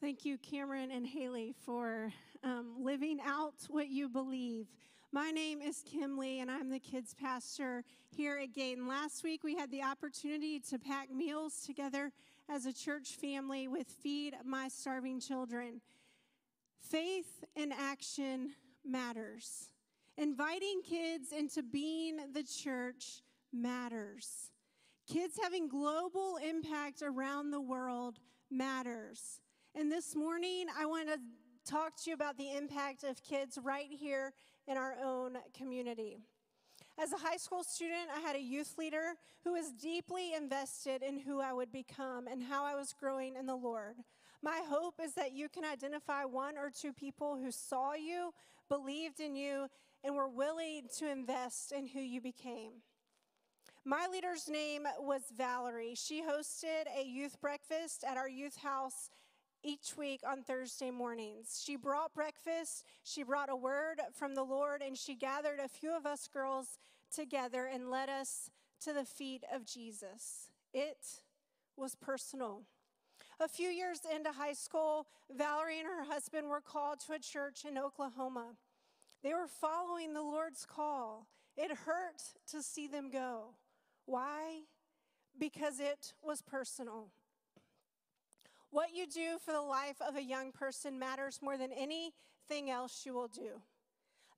Thank you, Cameron and Haley, for um, living out what you believe. My name is Kim Lee, and I'm the kids pastor here at Gayton. Last week, we had the opportunity to pack meals together as a church family with Feed My Starving Children. Faith in action matters. Inviting kids into being the church matters. Kids having global impact around the world matters. And this morning, I want to talk to you about the impact of kids right here in our own community. As a high school student, I had a youth leader who was deeply invested in who I would become and how I was growing in the Lord. My hope is that you can identify one or two people who saw you, believed in you, and were willing to invest in who you became. My leader's name was Valerie. She hosted a youth breakfast at our youth house each week on Thursday mornings. She brought breakfast, she brought a word from the Lord, and she gathered a few of us girls together and led us to the feet of Jesus. It was personal. A few years into high school, Valerie and her husband were called to a church in Oklahoma. They were following the Lord's call. It hurt to see them go. Why? Because it was personal. What you do for the life of a young person matters more than anything else you will do.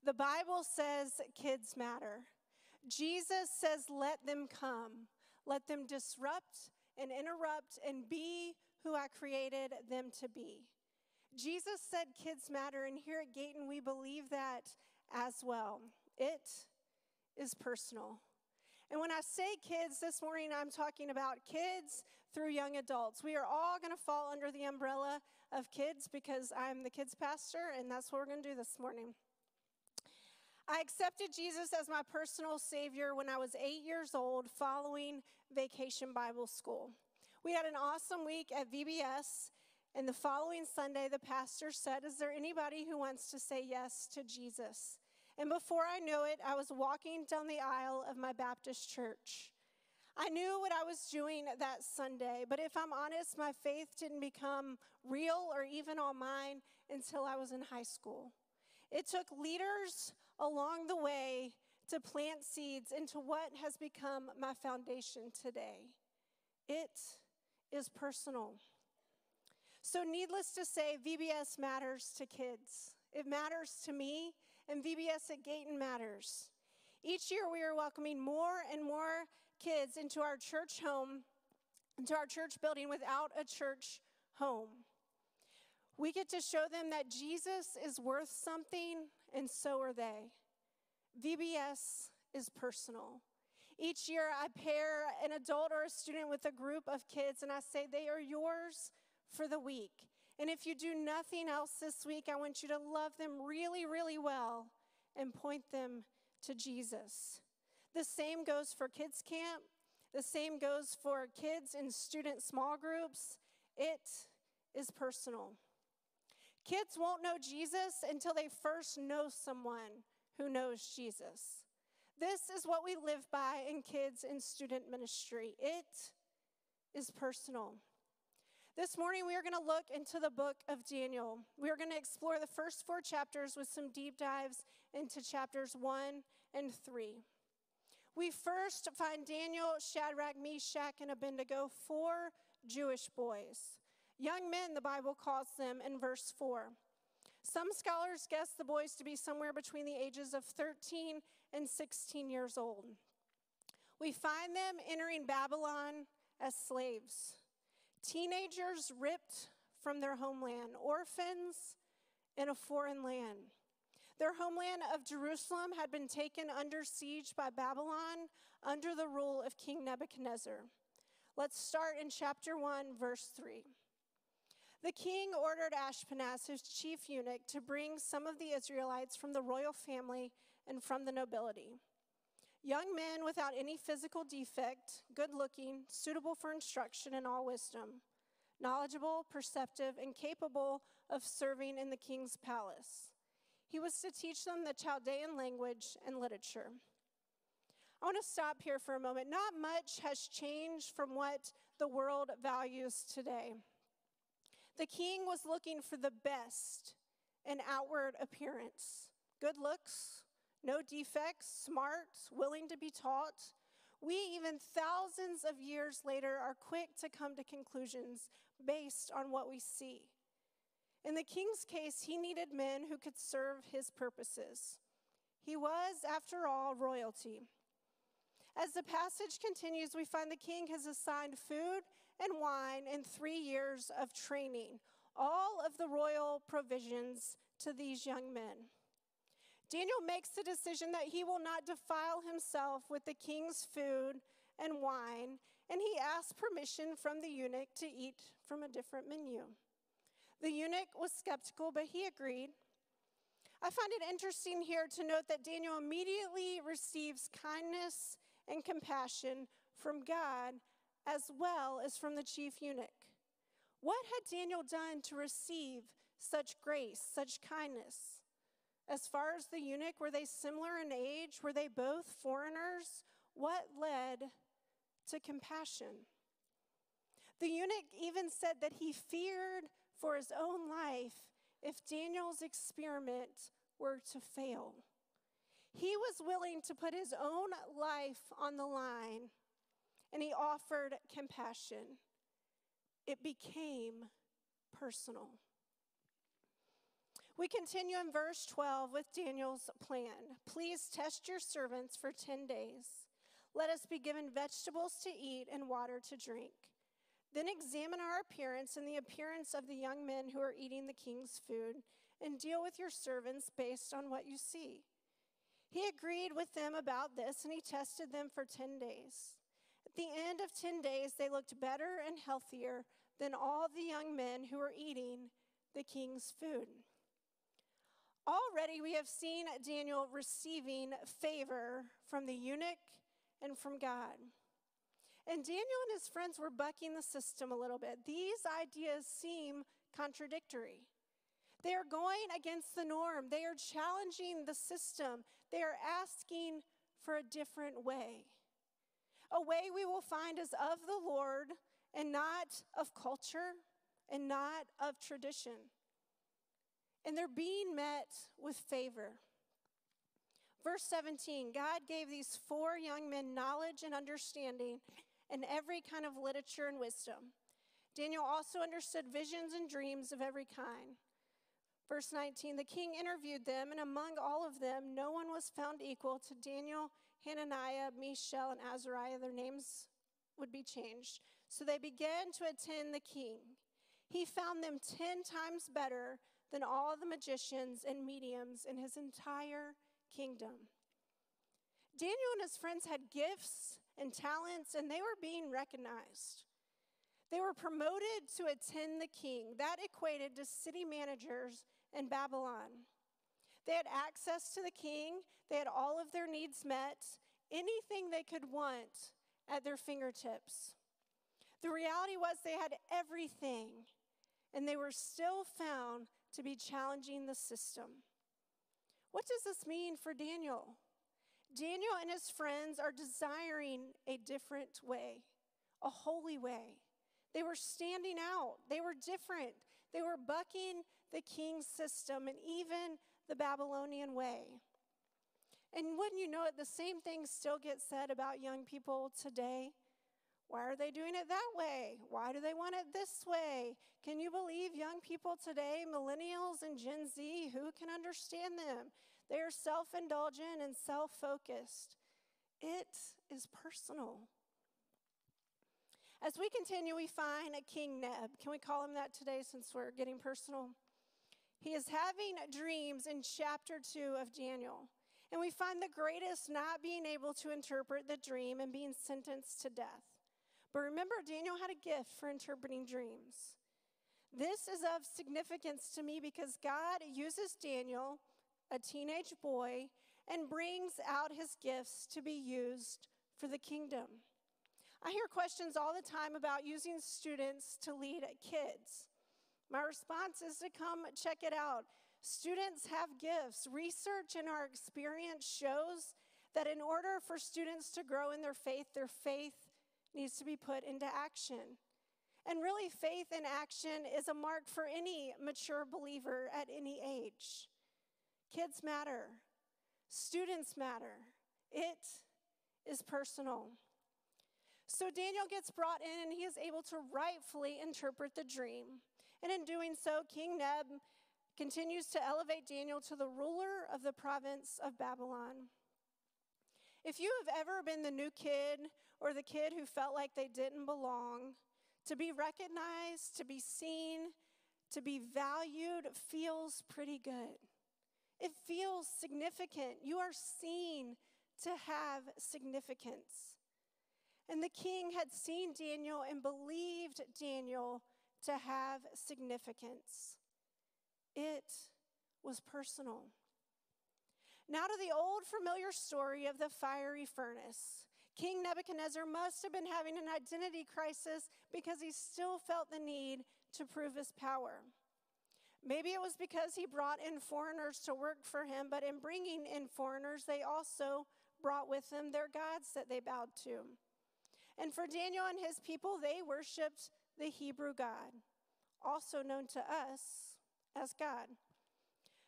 The Bible says kids matter. Jesus says, let them come. Let them disrupt and interrupt and be who I created them to be. Jesus said kids matter, and here at Gayton, we believe that as well. It is personal. And when I say kids this morning, I'm talking about kids through young adults. We are all going to fall under the umbrella of kids because I'm the kids pastor, and that's what we're going to do this morning. I accepted Jesus as my personal Savior when I was eight years old following Vacation Bible School. We had an awesome week at VBS, and the following Sunday, the pastor said, Is there anybody who wants to say yes to Jesus? And before I knew it, I was walking down the aisle of my Baptist church. I knew what I was doing that Sunday, but if I'm honest, my faith didn't become real or even all mine until I was in high school. It took leaders along the way to plant seeds into what has become my foundation today. It is personal. So, needless to say, VBS matters to kids. It matters to me, and VBS at Gayton matters. Each year, we are welcoming more and more kids into our church home, into our church building without a church home. We get to show them that Jesus is worth something, and so are they. VBS is personal. Each year, I pair an adult or a student with a group of kids, and I say, They are yours for the week. And if you do nothing else this week, I want you to love them really, really well and point them to Jesus. The same goes for kids' camp. The same goes for kids in student small groups. It is personal. Kids won't know Jesus until they first know someone who knows Jesus. This is what we live by in kids in student ministry. It is personal. This morning, we are going to look into the book of Daniel. We are going to explore the first four chapters with some deep dives into chapters one and three. We first find Daniel, Shadrach, Meshach, and Abednego, four Jewish boys. Young men, the Bible calls them in verse 4. Some scholars guess the boys to be somewhere between the ages of 13 and 16 years old. We find them entering Babylon as slaves, teenagers ripped from their homeland, orphans in a foreign land. Their homeland of Jerusalem had been taken under siege by Babylon under the rule of King Nebuchadnezzar. Let's start in chapter 1, verse 3. The king ordered Ashpenaz, his chief eunuch, to bring some of the Israelites from the royal family and from the nobility. Young men without any physical defect, good looking, suitable for instruction in all wisdom, knowledgeable, perceptive, and capable of serving in the king's palace. He was to teach them the Chaldean language and literature. I want to stop here for a moment. Not much has changed from what the world values today. The king was looking for the best in outward appearance good looks, no defects, smart, willing to be taught. We, even thousands of years later, are quick to come to conclusions based on what we see. In the king's case, he needed men who could serve his purposes. He was, after all, royalty. As the passage continues, we find the king has assigned food and wine and three years of training, all of the royal provisions to these young men. Daniel makes the decision that he will not defile himself with the king's food and wine, and he asks permission from the eunuch to eat from a different menu. The eunuch was skeptical, but he agreed. I find it interesting here to note that Daniel immediately receives kindness and compassion from God as well as from the chief eunuch. What had Daniel done to receive such grace, such kindness? As far as the eunuch, were they similar in age? Were they both foreigners? What led to compassion? The eunuch even said that he feared for his own life if Daniel's experiment were to fail. He was willing to put his own life on the line and he offered compassion. It became personal. We continue in verse 12 with Daniel's plan. Please test your servants for 10 days. Let us be given vegetables to eat and water to drink. Then examine our appearance and the appearance of the young men who are eating the king's food, and deal with your servants based on what you see. He agreed with them about this, and he tested them for 10 days. At the end of 10 days, they looked better and healthier than all the young men who were eating the king's food. Already we have seen Daniel receiving favor from the eunuch and from God. And Daniel and his friends were bucking the system a little bit. These ideas seem contradictory. They are going against the norm, they are challenging the system, they are asking for a different way. A way we will find is of the Lord and not of culture and not of tradition and they're being met with favor. Verse 17 God gave these four young men knowledge and understanding and every kind of literature and wisdom. Daniel also understood visions and dreams of every kind. Verse 19 The king interviewed them, and among all of them, no one was found equal to Daniel, Hananiah, Mishael, and Azariah. Their names would be changed. So they began to attend the king. He found them ten times better than all the magicians and mediums in his entire kingdom. Daniel and his friends had gifts and talents, and they were being recognized. They were promoted to attend the king. That equated to city managers in Babylon. They had access to the king, they had all of their needs met, anything they could want at their fingertips. The reality was they had everything, and they were still found to be challenging the system. What does this mean for Daniel? Daniel and his friends are desiring a different way, a holy way. They were standing out, they were different, they were bucking the king's system and even the Babylonian way. And wouldn't you know it, the same thing still gets said about young people today. Why are they doing it that way? Why do they want it this way? Can you believe young people today, millennials and Gen Z, who can understand them? They are self indulgent and self focused. It is personal. As we continue, we find a King Neb. Can we call him that today since we're getting personal? He is having dreams in chapter 2 of Daniel. And we find the greatest not being able to interpret the dream and being sentenced to death. But remember, Daniel had a gift for interpreting dreams. This is of significance to me because God uses Daniel, a teenage boy, and brings out his gifts to be used for the kingdom. I hear questions all the time about using students to lead kids. My response is to come check it out. Students have gifts. Research and our experience shows that in order for students to grow in their faith, their faith needs to be put into action. And really, faith in action is a mark for any mature believer at any age. Kids matter, students matter. It is personal. So Daniel gets brought in and he is able to rightfully interpret the dream. And in doing so, King Neb continues to elevate Daniel to the ruler of the province of Babylon. If you have ever been the new kid or the kid who felt like they didn't belong, to be recognized, to be seen, to be valued feels pretty good. It feels significant. You are seen to have significance. And the king had seen Daniel and believed Daniel to have significance. It was personal. Now to the old familiar story of the fiery furnace. King Nebuchadnezzar must have been having an identity crisis because he still felt the need to prove his power. Maybe it was because he brought in foreigners to work for him, but in bringing in foreigners, they also brought with them their gods that they bowed to. And for Daniel and his people, they worshiped the Hebrew God, also known to us as God.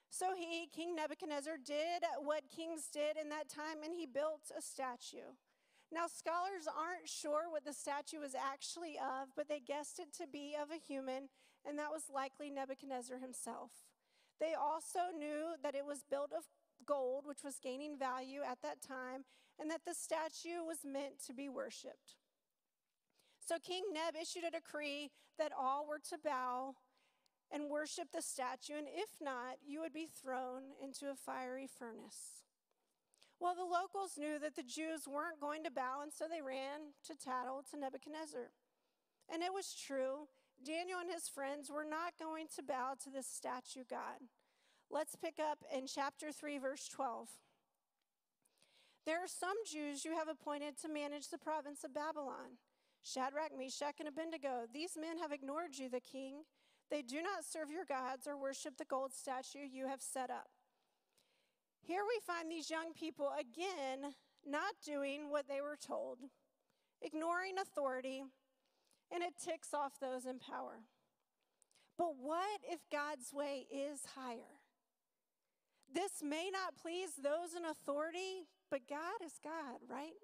So he, King Nebuchadnezzar, did what kings did in that time, and he built a statue. Now, scholars aren't sure what the statue was actually of, but they guessed it to be of a human, and that was likely Nebuchadnezzar himself. They also knew that it was built of gold, which was gaining value at that time, and that the statue was meant to be worshiped. So King Neb issued a decree that all were to bow and worship the statue, and if not, you would be thrown into a fiery furnace. Well, the locals knew that the Jews weren't going to bow, and so they ran to tattle to Nebuchadnezzar. And it was true. Daniel and his friends were not going to bow to this statue god. Let's pick up in chapter 3, verse 12. There are some Jews you have appointed to manage the province of Babylon Shadrach, Meshach, and Abednego. These men have ignored you, the king. They do not serve your gods or worship the gold statue you have set up. Here we find these young people again not doing what they were told, ignoring authority, and it ticks off those in power. But what if God's way is higher? This may not please those in authority, but God is God, right?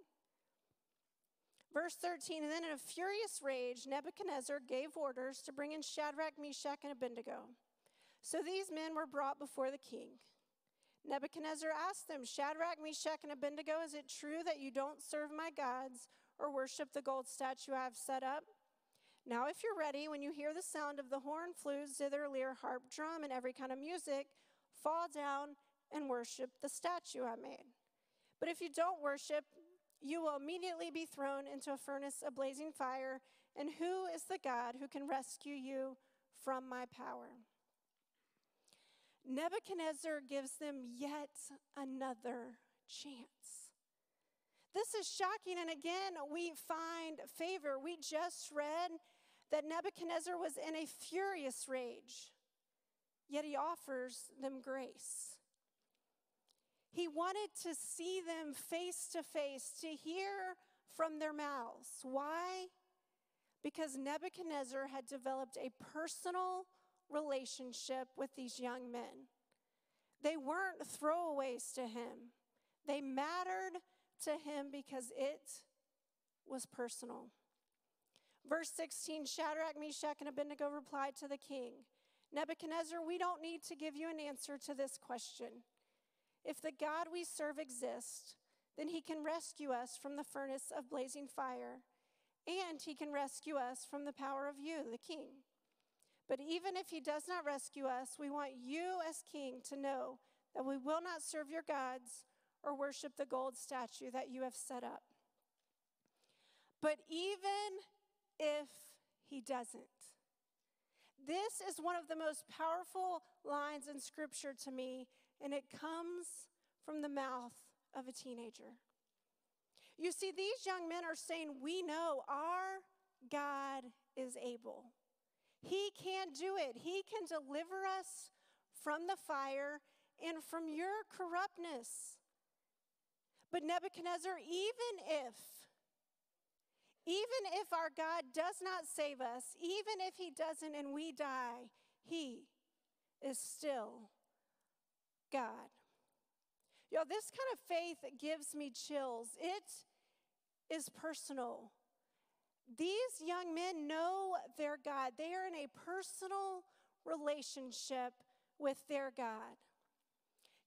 Verse 13, and then in a furious rage, Nebuchadnezzar gave orders to bring in Shadrach, Meshach, and Abednego. So these men were brought before the king. Nebuchadnezzar asked them, Shadrach, Meshach, and Abednego, is it true that you don't serve my gods or worship the gold statue I have set up? Now, if you're ready, when you hear the sound of the horn, flute, zither, lyre, harp, drum, and every kind of music, fall down and worship the statue I made. But if you don't worship, you will immediately be thrown into a furnace of blazing fire. And who is the God who can rescue you from my power? Nebuchadnezzar gives them yet another chance. This is shocking. And again, we find favor. We just read that Nebuchadnezzar was in a furious rage, yet he offers them grace. He wanted to see them face to face, to hear from their mouths. Why? Because Nebuchadnezzar had developed a personal relationship with these young men. They weren't throwaways to him, they mattered to him because it was personal. Verse 16 Shadrach, Meshach, and Abednego replied to the king Nebuchadnezzar, we don't need to give you an answer to this question. If the God we serve exists, then he can rescue us from the furnace of blazing fire, and he can rescue us from the power of you, the king. But even if he does not rescue us, we want you as king to know that we will not serve your gods or worship the gold statue that you have set up. But even if he doesn't, this is one of the most powerful lines in scripture to me, and it comes from the mouth of a teenager. You see, these young men are saying, We know our God is able. He can do it. He can deliver us from the fire and from your corruptness. But Nebuchadnezzar, even if, Even if our God does not save us, even if He doesn't and we die, He is still God. Yo, this kind of faith gives me chills. It is personal. These young men know their God, they are in a personal relationship with their God.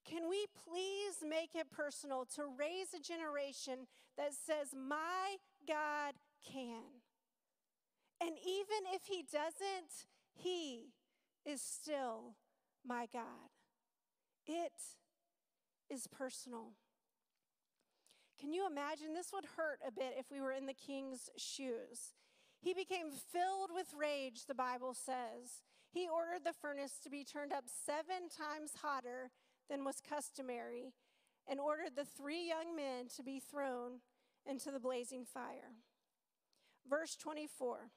Can we please make it personal to raise a generation that says, My God can? And even if He doesn't, He is still my God. It is personal. Can you imagine? This would hurt a bit if we were in the king's shoes. He became filled with rage, the Bible says. He ordered the furnace to be turned up seven times hotter than was customary and ordered the three young men to be thrown into the blazing fire. Verse 24.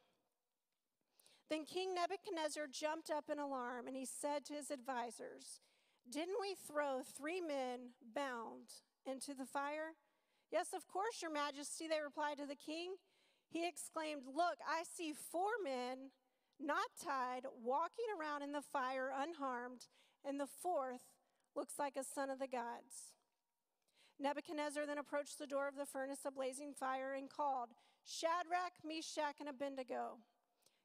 Then King Nebuchadnezzar jumped up in alarm and he said to his advisors, Didn't we throw three men bound into the fire? Yes, of course, Your Majesty, they replied to the king. He exclaimed, Look, I see four men not tied, walking around in the fire unharmed, and the fourth looks like a son of the gods. Nebuchadnezzar then approached the door of the furnace of blazing fire and called, Shadrach, Meshach, and Abednego.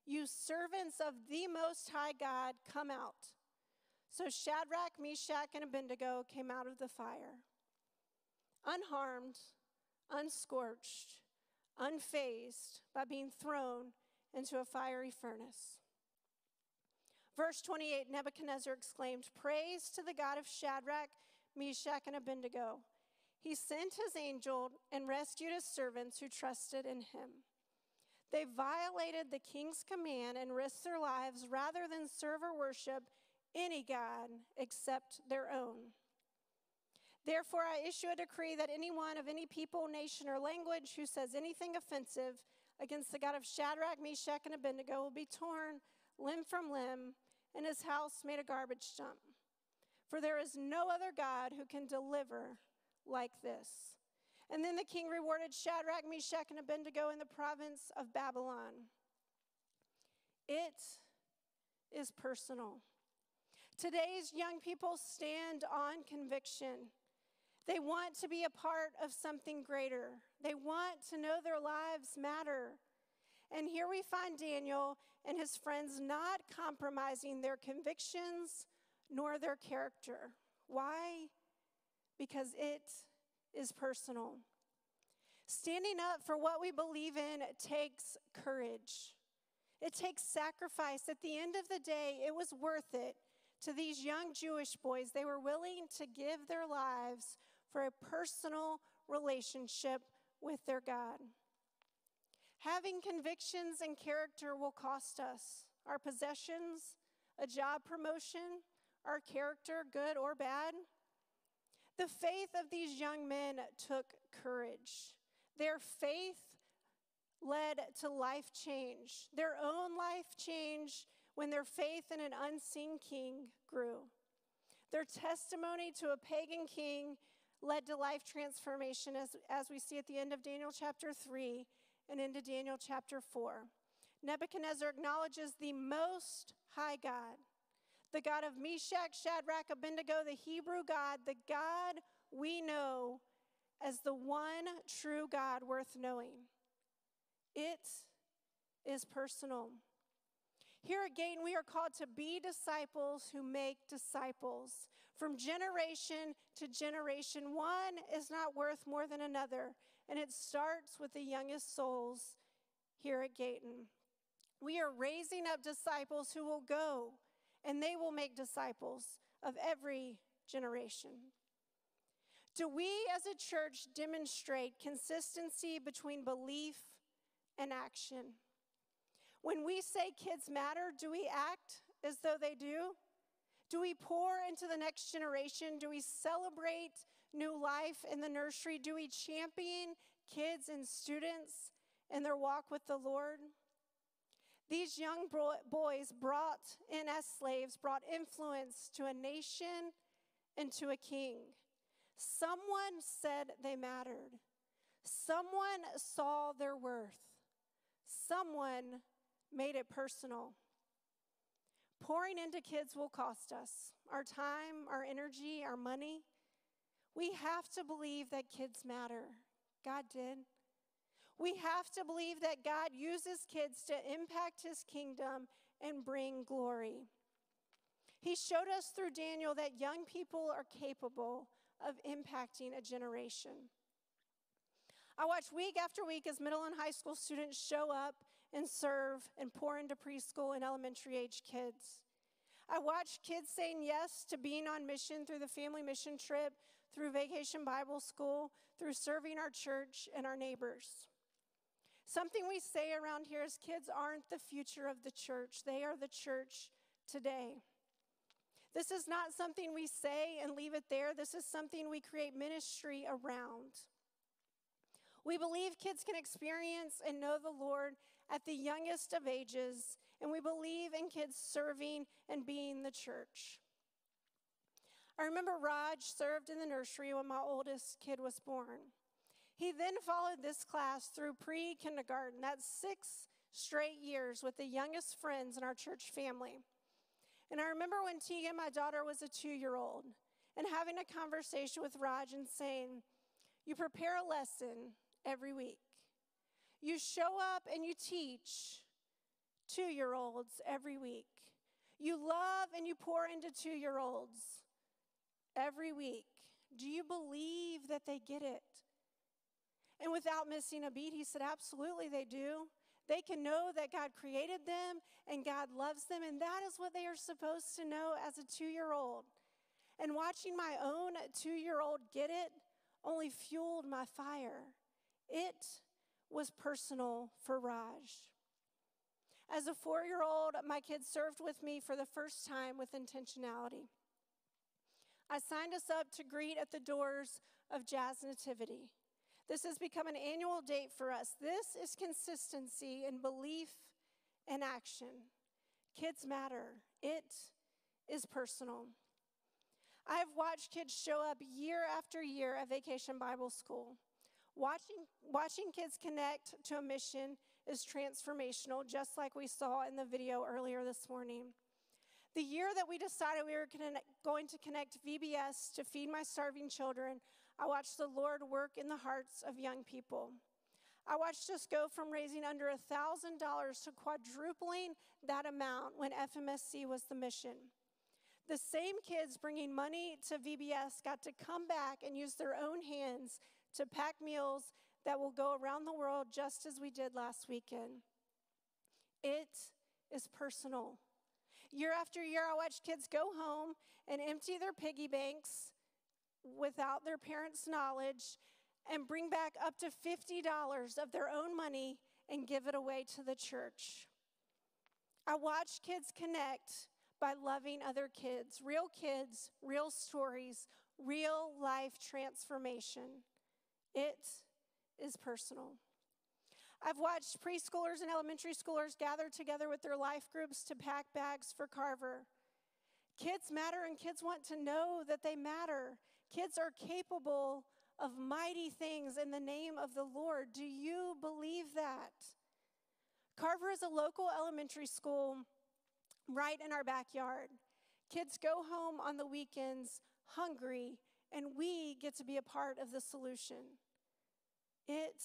You servants of the Most High God, come out. So Shadrach, Meshach, and Abednego came out of the fire, unharmed, unscorched, unfazed by being thrown into a fiery furnace. Verse 28 Nebuchadnezzar exclaimed, Praise to the God of Shadrach, Meshach, and Abednego. He sent his angel and rescued his servants who trusted in him. They violated the king's command and risked their lives rather than serve or worship any God except their own. Therefore, I issue a decree that anyone of any people, nation, or language who says anything offensive against the God of Shadrach, Meshach, and Abednego will be torn limb from limb, and his house made a garbage dump. For there is no other God who can deliver like this. And then the king rewarded Shadrach, Meshach, and Abednego in the province of Babylon. It is personal. Today's young people stand on conviction. They want to be a part of something greater. They want to know their lives matter. And here we find Daniel and his friends not compromising their convictions nor their character. Why? Because it is personal. Standing up for what we believe in takes courage. It takes sacrifice. At the end of the day, it was worth it to these young Jewish boys. They were willing to give their lives for a personal relationship with their God. Having convictions and character will cost us our possessions, a job promotion, our character, good or bad. The faith of these young men took courage. Their faith led to life change, their own life change when their faith in an unseen king grew. Their testimony to a pagan king led to life transformation, as, as we see at the end of Daniel chapter 3 and into Daniel chapter 4. Nebuchadnezzar acknowledges the most high God the God of Meshach, Shadrach, Abednego, the Hebrew God, the God we know as the one true God worth knowing. It is personal. Here again, we are called to be disciples who make disciples. From generation to generation, one is not worth more than another, and it starts with the youngest souls here at Gayton. We are raising up disciples who will go and they will make disciples of every generation. Do we as a church demonstrate consistency between belief and action? When we say kids matter, do we act as though they do? Do we pour into the next generation? Do we celebrate new life in the nursery? Do we champion kids and students in their walk with the Lord? These young boys brought in as slaves, brought influence to a nation and to a king. Someone said they mattered. Someone saw their worth. Someone made it personal. Pouring into kids will cost us our time, our energy, our money. We have to believe that kids matter. God did. We have to believe that God uses kids to impact his kingdom and bring glory. He showed us through Daniel that young people are capable of impacting a generation. I watch week after week as middle and high school students show up and serve and pour into preschool and elementary age kids. I watch kids saying yes to being on mission through the family mission trip, through vacation Bible school, through serving our church and our neighbors. Something we say around here is kids aren't the future of the church, they are the church today. This is not something we say and leave it there. This is something we create ministry around. We believe kids can experience and know the Lord at the youngest of ages, and we believe in kids serving and being the church. I remember Raj served in the nursery when my oldest kid was born. He then followed this class through pre kindergarten. That's six straight years with the youngest friends in our church family. And I remember when Tegan, my daughter, was a two year old, and having a conversation with Raj and saying, You prepare a lesson every week. You show up and you teach two year olds every week. You love and you pour into two year olds every week. Do you believe that they get it? And without missing a beat, he said, Absolutely, they do. They can know that God created them and God loves them, and that is what they are supposed to know as a two year old. And watching my own two year old get it only fueled my fire. It was personal for Raj. As a four year old, my kids served with me for the first time with intentionality. I signed us up to greet at the doors of Jazz Nativity. This has become an annual date for us. This is consistency in belief and action. Kids matter, it is personal. I've watched kids show up year after year at Vacation Bible School. Watching, watching kids connect to a mission is transformational, just like we saw in the video earlier this morning. The year that we decided we were going to connect VBS to feed my starving children, I watched the Lord work in the hearts of young people. I watched us go from raising under $1,000 to quadrupling that amount when FMSC was the mission. The same kids bringing money to VBS got to come back and use their own hands to pack meals that will go around the world just as we did last weekend. It is personal. Year after year, I watch kids go home and empty their piggy banks without their parents' knowledge and bring back up to $50 of their own money and give it away to the church. I watch kids connect by loving other kids, real kids, real stories, real life transformation. It is personal. I've watched preschoolers and elementary schoolers gather together with their life groups to pack bags for Carver. Kids matter, and kids want to know that they matter. Kids are capable of mighty things in the name of the Lord. Do you believe that? Carver is a local elementary school right in our backyard. Kids go home on the weekends hungry and we get to be a part of the solution. It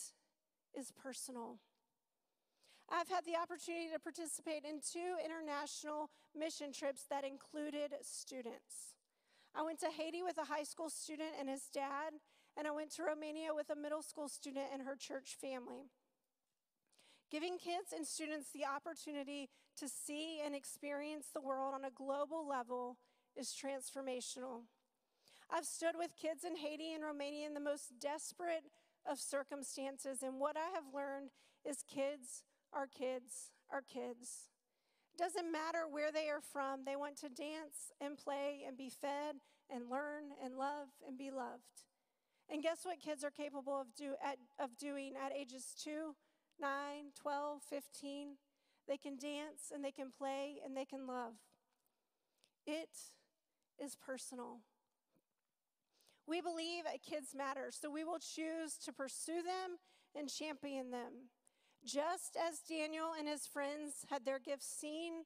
is personal. I've had the opportunity to participate in two international mission trips that included students. I went to Haiti with a high school student and his dad, and I went to Romania with a middle school student and her church family. Giving kids and students the opportunity to see and experience the world on a global level is transformational. I've stood with kids in Haiti and Romania in the most desperate of circumstances, and what I have learned is kids are kids are kids. It doesn't matter where they are from, they want to dance and play and be fed and learn and love and be loved. And guess what kids are capable of, do, at, of doing at ages 2, 9, 12, 15? They can dance and they can play and they can love. It is personal. We believe that kids matter, so we will choose to pursue them and champion them. Just as Daniel and his friends had their gifts seen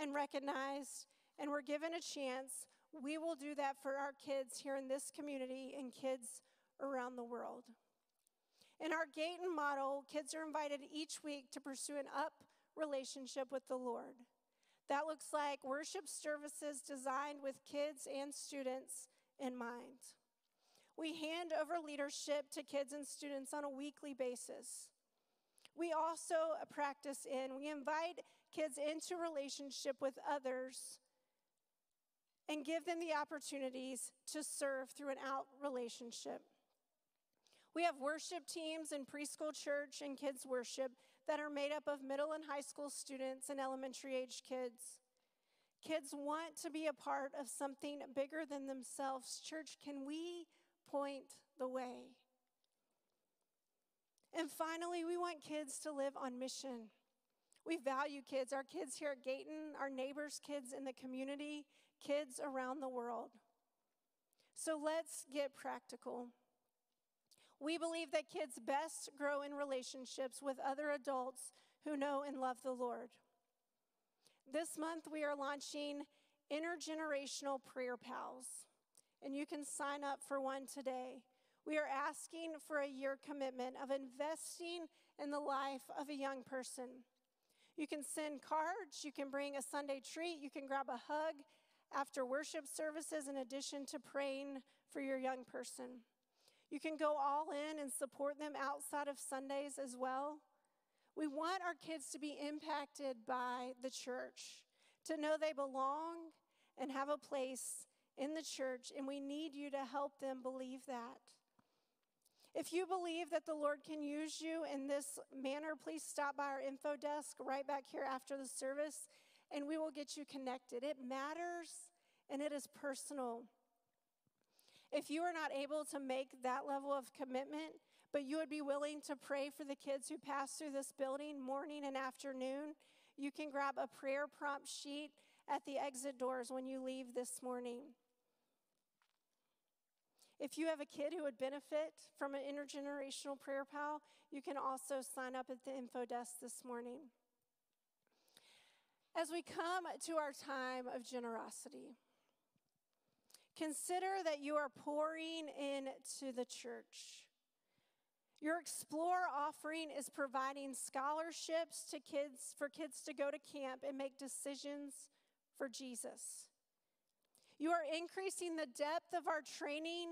and recognized and were given a chance, we will do that for our kids here in this community and kids around the world. In our Gayton model, kids are invited each week to pursue an up relationship with the Lord. That looks like worship services designed with kids and students in mind. We hand over leadership to kids and students on a weekly basis. We also uh, practice in, we invite kids into relationship with others and give them the opportunities to serve through an out relationship. We have worship teams in preschool church and kids worship that are made up of middle and high school students and elementary age kids. Kids want to be a part of something bigger than themselves. Church, can we point the way? And finally, we want kids to live on mission. We value kids, our kids here at Gayton, our neighbors' kids in the community, kids around the world. So let's get practical. We believe that kids best grow in relationships with other adults who know and love the Lord. This month, we are launching Intergenerational Prayer Pals, and you can sign up for one today. We are asking for a year commitment of investing in the life of a young person. You can send cards, you can bring a Sunday treat, you can grab a hug after worship services in addition to praying for your young person. You can go all in and support them outside of Sundays as well. We want our kids to be impacted by the church, to know they belong and have a place in the church, and we need you to help them believe that. If you believe that the Lord can use you in this manner, please stop by our info desk right back here after the service and we will get you connected. It matters and it is personal. If you are not able to make that level of commitment, but you would be willing to pray for the kids who pass through this building morning and afternoon, you can grab a prayer prompt sheet at the exit doors when you leave this morning. If you have a kid who would benefit from an intergenerational prayer pal, you can also sign up at the info desk this morning. As we come to our time of generosity, consider that you are pouring into the church. Your Explore offering is providing scholarships to kids for kids to go to camp and make decisions for Jesus. You are increasing the depth of our training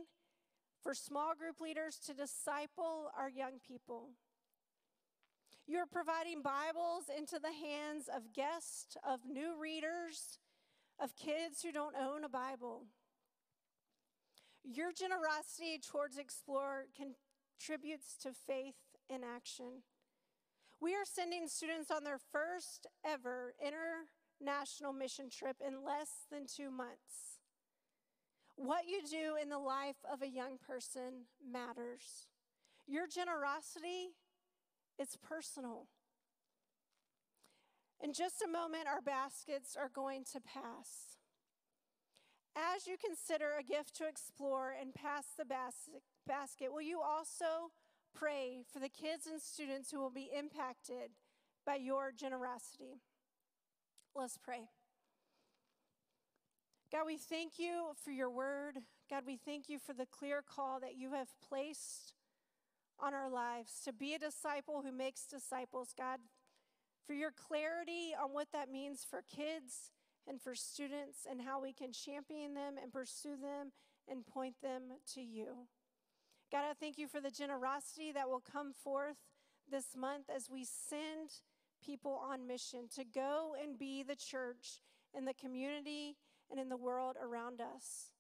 for small group leaders to disciple our young people. You're providing Bibles into the hands of guests, of new readers, of kids who don't own a Bible. Your generosity towards Explore contributes to faith in action. We are sending students on their first ever international mission trip in less than two months. What you do in the life of a young person matters. Your generosity it's personal. In just a moment, our baskets are going to pass. As you consider a gift to explore and pass the bas- basket, will you also pray for the kids and students who will be impacted by your generosity? Let's pray. God, we thank you for your word. God, we thank you for the clear call that you have placed on our lives, to be a disciple who makes disciples, God, for your clarity on what that means for kids and for students and how we can champion them and pursue them and point them to you. God, I thank you for the generosity that will come forth this month as we send people on mission to go and be the church in the community and in the world around us.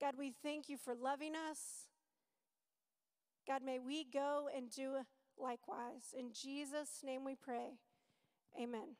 God, we thank you for loving us. God, may we go and do likewise. In Jesus' name we pray. Amen.